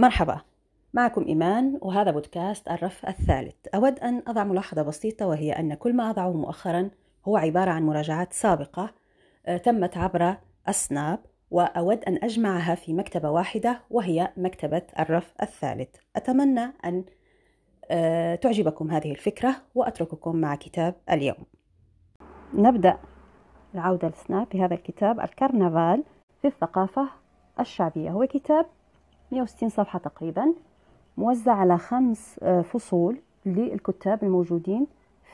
مرحبا. معكم إيمان وهذا بودكاست الرف الثالث. أود أن أضع ملاحظة بسيطة وهي أن كل ما أضعه مؤخرا هو عبارة عن مراجعات سابقة آه، تمت عبر السناب وأود أن أجمعها في مكتبة واحدة وهي مكتبة الرف الثالث. أتمنى أن آه، تعجبكم هذه الفكرة وأترككم مع كتاب اليوم. نبدأ العودة للسناب بهذا الكتاب الكرنفال في الثقافة الشعبية. هو كتاب 160 صفحة تقريبا موزع على خمس آه، فصول للكتاب الموجودين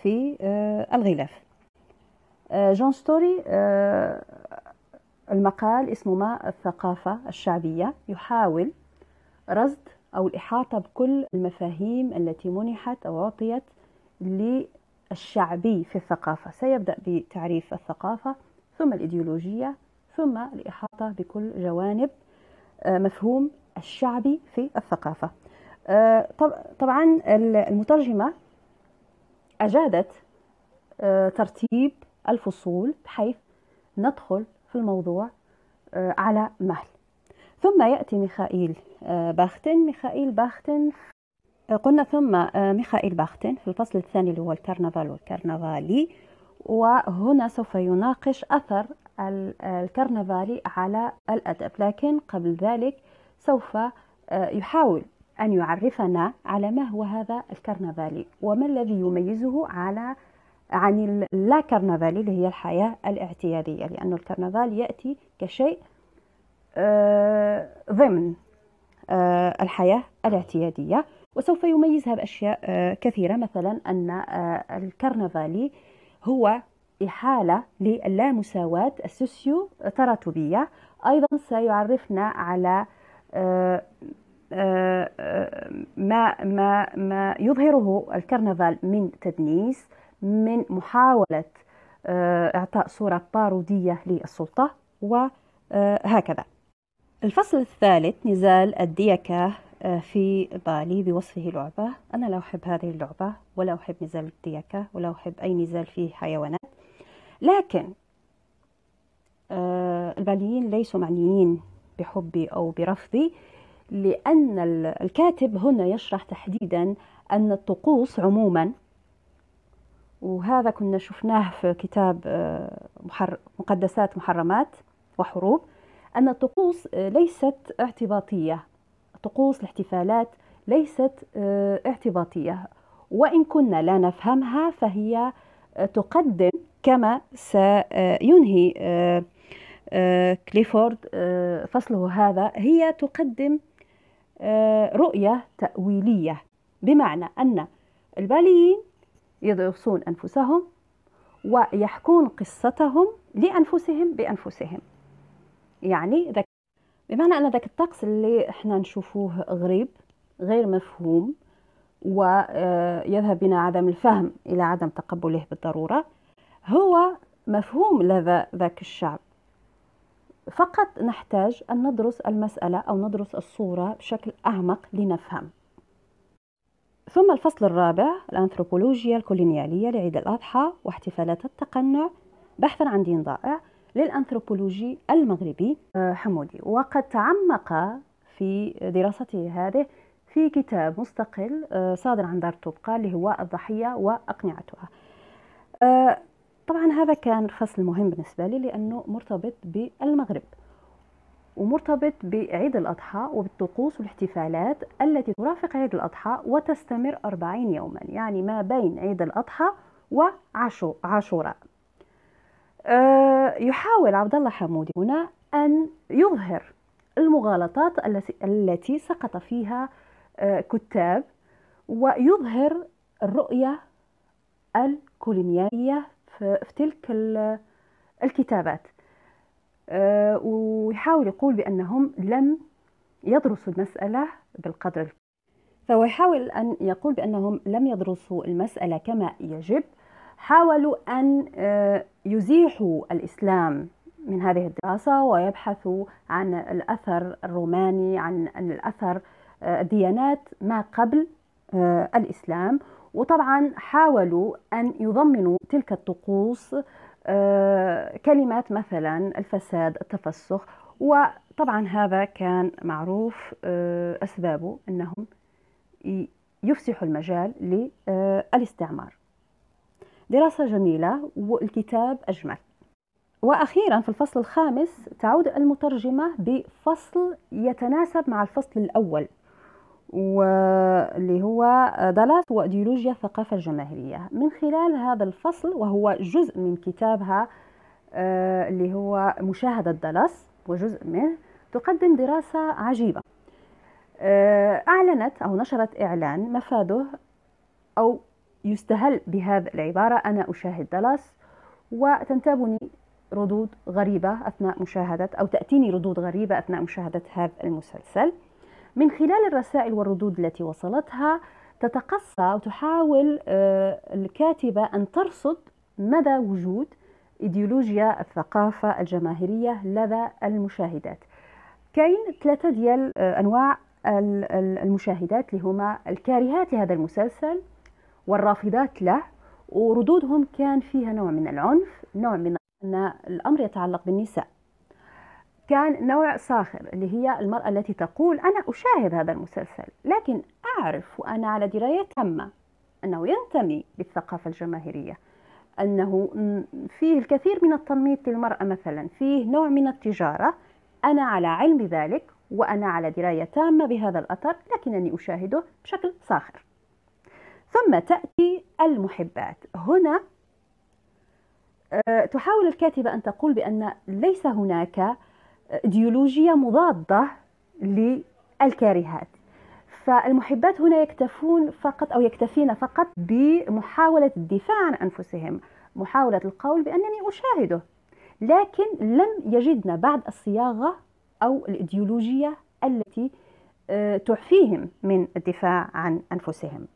في آه، الغلاف. آه، جون ستوري المقال اسمه ما الثقافة الشعبية. يحاول رصد أو الإحاطة بكل المفاهيم التي منحت أو أعطيت للشعبي في الثقافة. سيبدأ بتعريف الثقافة ثم الإيديولوجية ثم الإحاطة بكل جوانب مفهوم الشعبي في الثقافة. آه، طبعا المترجمة أجادت آه، ترتيب الفصول بحيث ندخل في الموضوع آه، على مهل. ثم يأتي ميخائيل باختن ميخائيل باختن قلنا ثم ميخائيل باختن في الفصل الثاني اللي هو الكرنفال والكرنفالي. وهنا سوف يناقش أثر الكرنفالي على الأدب. لكن قبل ذلك سوف آه، يحاول أن يعرفنا على ما هو هذا الكرنفالي وما الذي يميزه على عن اللا كرنفالي اللي هي الحياة الاعتيادية لأن الكرنفال يأتي كشيء آه، ضمن آه، الحياة الاعتيادية. وسوف يميزها بأشياء كثيرة مثلا أن الكرنفالي هو إحالة للامساواة السوسيو تراتبية أيضا سيعرفنا على ما ما ما يظهره الكرنفال من تدنيس من محاولة إعطاء صورة بارودية للسلطة وهكذا الفصل الثالث نزال الديكة في بالي بوصفه لعبة أنا لا أحب هذه اللعبة ولا أحب نزال الديكة ولا أحب أي نزال فيه حيوانات. لكن الباليين ليسوا معنيين. بحبي أو برفضي لأن الكاتب هنا يشرح تحديدا أن الطقوس عموما وهذا كنا شفناه في كتاب آه، مقدسات محرمات وحروب أن الطقوس آه، ليست اعتباطية. طقوس الاحتفالات ليست آه، اعتباطية. وإن كنا لا نفهمها فهي تقدم كما سينهي كليفورد آه، فصله هذا هي تقدم آه، رؤية تأويلية بمعنى أن الباليين يدرسون أنفسهم ويحكون قصتهم لأنفسهم بأنفسهم. يعني ذك بمعنى أن ذاك الطقس اللي إحنا نشوفوه غريب غير مفهوم ويذهب بنا عدم الفهم إلى عدم تقبله بالضرورة هو مفهوم لدى ذاك الشعب. فقط نحتاج أن ندرس المسألة أو ندرس الصورة بشكل أعمق لنفهم. ثم الفصل الرابع الأنثروبولوجيا الكولونيالية لعيد الأضحى واحتفالات التقنع. بحثا عن دين ضائع للأنثروبولوجي المغربي آه، حمودي. وقد تعمق في دراسته هذه في كتاب مستقل آه، صادر عن دار طبقة اللي هو الضحية وأقنعتها. آه، طبعا هذا كان فصل مهم بالنسبة لي لأنه مرتبط بالمغرب ومرتبط بعيد الأضحى وبالطقوس والاحتفالات التي ترافق عيد الأضحى وتستمر أربعين يوما يعني ما بين عيد الأضحى وعاشوراء أه يحاول عبد الله حمودي هنا أن يظهر المغالطات التي سقط فيها أه كتاب ويظهر الرؤية الكولونيالية في تلك الكتابات. آه، ويحاول يقول بأنهم لم يدرسوا المسألة بالقدر فهو يحاول أن يقول بأنهم لم يدرسوا المسألة كما يجب. حاولوا أن آه، يزيحوا الإسلام من هذه الدراسة ويبحثوا عن الأثر الروماني عن الأثر آه، الديانات ما قبل الإسلام. وطبعا حاولوا أن يضمنوا تلك الطقوس آه، كلمات مثلا الفساد التفسخ وطبعا هذا كان معروف آه، أسبابه أنهم يفسحوا المجال للاستعمار. دراسة جميلة والكتاب أجمل. وأخيرا في الفصل الخامس تعود المترجمة بفصل يتناسب مع الفصل الأول. واللي هو دالاس وأيديولوجيا الثقافة الجماهيرية. من خلال هذا الفصل وهو جزء من كتابها آه، اللي هو مشاهدة دالاس وجزء منه تقدم دراسة عجيبة. آه، أعلنت أو نشرت إعلان مفاده أو يستهل بهذه العبارة أنا أشاهد دالاس وتنتابني ردود غريبة أثناء مشاهدة أو تأتيني ردود غريبة أثناء مشاهدة هذا المسلسل. من خلال الرسائل والردود التي وصلتها تتقصى وتحاول آه، الكاتبة أن ترصد مدى وجود إيديولوجيا الثقافة الجماهيرية لدى المشاهدات. كاين ثلاثة ديال آه، أنواع المشاهدات اللي هما الكارهات لهذا المسلسل والرافضات له وردودهم كان فيها نوع من العنف نوع من أن الأمر يتعلق بالنساء. كان نوع ساخر اللي هي المرأة التي تقول أنا أشاهد هذا المسلسل لكن أعرف وأنا على دراية تامة أنه ينتمي للثقافة الجماهيرية أنه فيه الكثير من التنميط للمرأة مثلا فيه نوع من التجارة. أنا على علم بذلك وأنا على دراية تامة بهذا الأثر لكنني أشاهده بشكل ساخر ثم تأتي المحبات. هنا آه، تحاول الكاتبة أن تقول بأن ليس هناك إيديولوجية مضادة للكارهات. فالمحبات هنا يكتفون فقط أو يكتفين فقط بمحاولة الدفاع عن أنفسهم محاولة القول بأنني أشاهده. لكن لم يجدن بعد الصياغة أو الإيديولوجية التي آه، تعفيهم من الدفاع عن أنفسهم.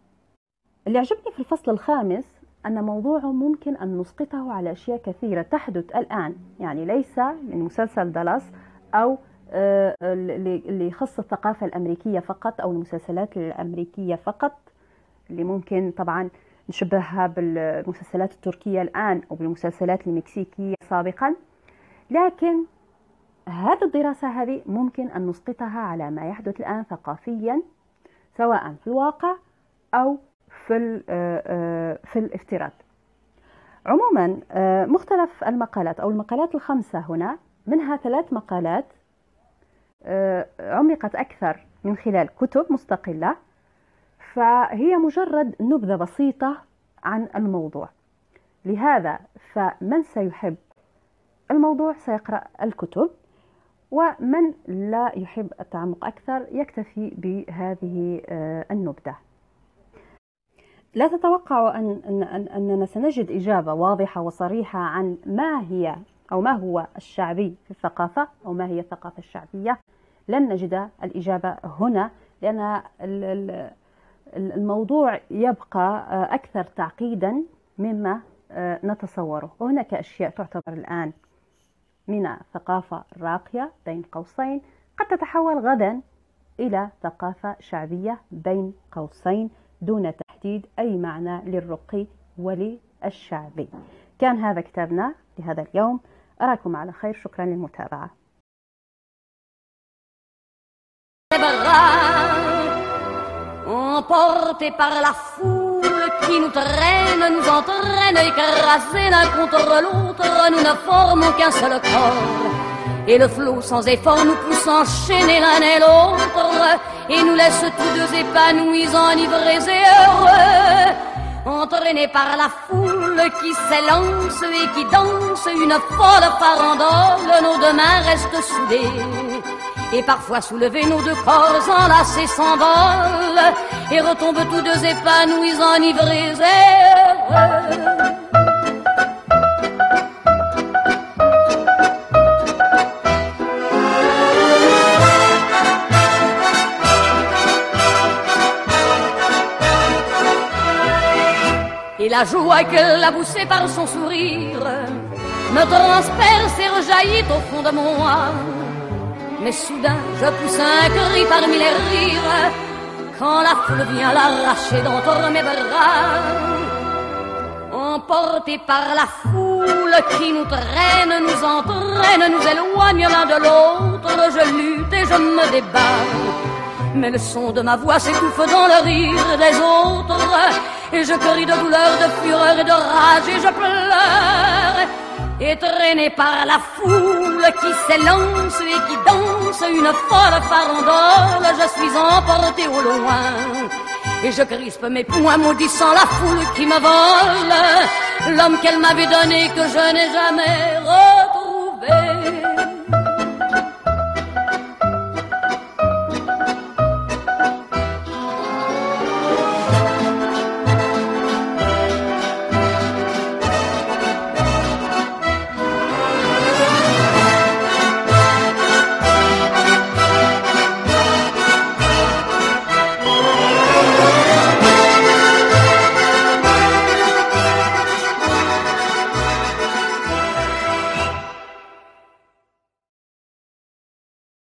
اللي عجبني في الفصل الخامس أن موضوعه ممكن أن نسقطه على أشياء كثيرة تحدث الآن. يعني ليس من مسلسل دالاس أو آه، اللي يخص الثقافة الأمريكية فقط أو المسلسلات الأمريكية فقط اللي ممكن طبعا نشبهها بالمسلسلات التركية الآن أو بالمسلسلات المكسيكية سابقا. لكن هذه الدراسة هذه ممكن أن نسقطها على ما يحدث الآن ثقافيا سواء في الواقع أو في آه، آه، في الافتراض. عموما آه، مختلف المقالات أو المقالات الخمسة هنا. منها ثلاث مقالات عمقت أكثر من خلال كتب مستقلة. فهي مجرد نبذة بسيطة عن الموضوع. لهذا فمن سيحب الموضوع سيقرأ الكتب ومن لا يحب التعمق أكثر يكتفي بهذه النبذة. لا تتوقع أن, أن, أن أننا سنجد إجابة واضحة وصريحة عن ما هي أو ما هو الشعبي في الثقافة أو ما هي الثقافة الشعبية. لن نجد الإجابة هنا لأن الموضوع يبقى أكثر تعقيدا مما نتصوره. وهناك أشياء تعتبر الآن من ثقافة راقية بين قوسين. قد تتحول غدا إلى ثقافة شعبية بين قوسين دون تحديد أي معنى للرقي وللشعبي كان هذا كتابنا لهذا اليوم أراكم على خير شكرا للمتابعة Emportés par la foule qui nous traîne, nous entraîne, écrasés l'un contre l'autre, nous ne formons qu'un seul corps. Et le flot sans effort nous pousse enchaîner l'un et l'autre et nous laisse tous deux épanouis, enivrés et heureux. Entraînés par la foule qui s'élance et qui danse une folle farandole, nos deux mains restent soudées. Et parfois soulevés, nos deux corps enlacés s'envolent et retombent tous deux épanouis, enivrés et heureux. La joie que l'a poussée par son sourire me transperce et rejaillit au fond de moi. Mais soudain, je pousse un cri parmi les rires quand la foule vient l'arracher d'entre mes bras. Emporté par la foule qui nous traîne, nous entraîne, nous éloigne l'un de l'autre. Je lutte et je me débat. Mais le son de ma voix s'étouffe dans le rire des autres. Et je crie de douleur, de fureur et de rage et je pleure. Et traîné par la foule qui s'élance et qui danse une folle farandole, je suis emporté au loin. Et je crispe mes poings maudissant la foule qui me vole, l'homme qu'elle m'avait donné que je n'ai jamais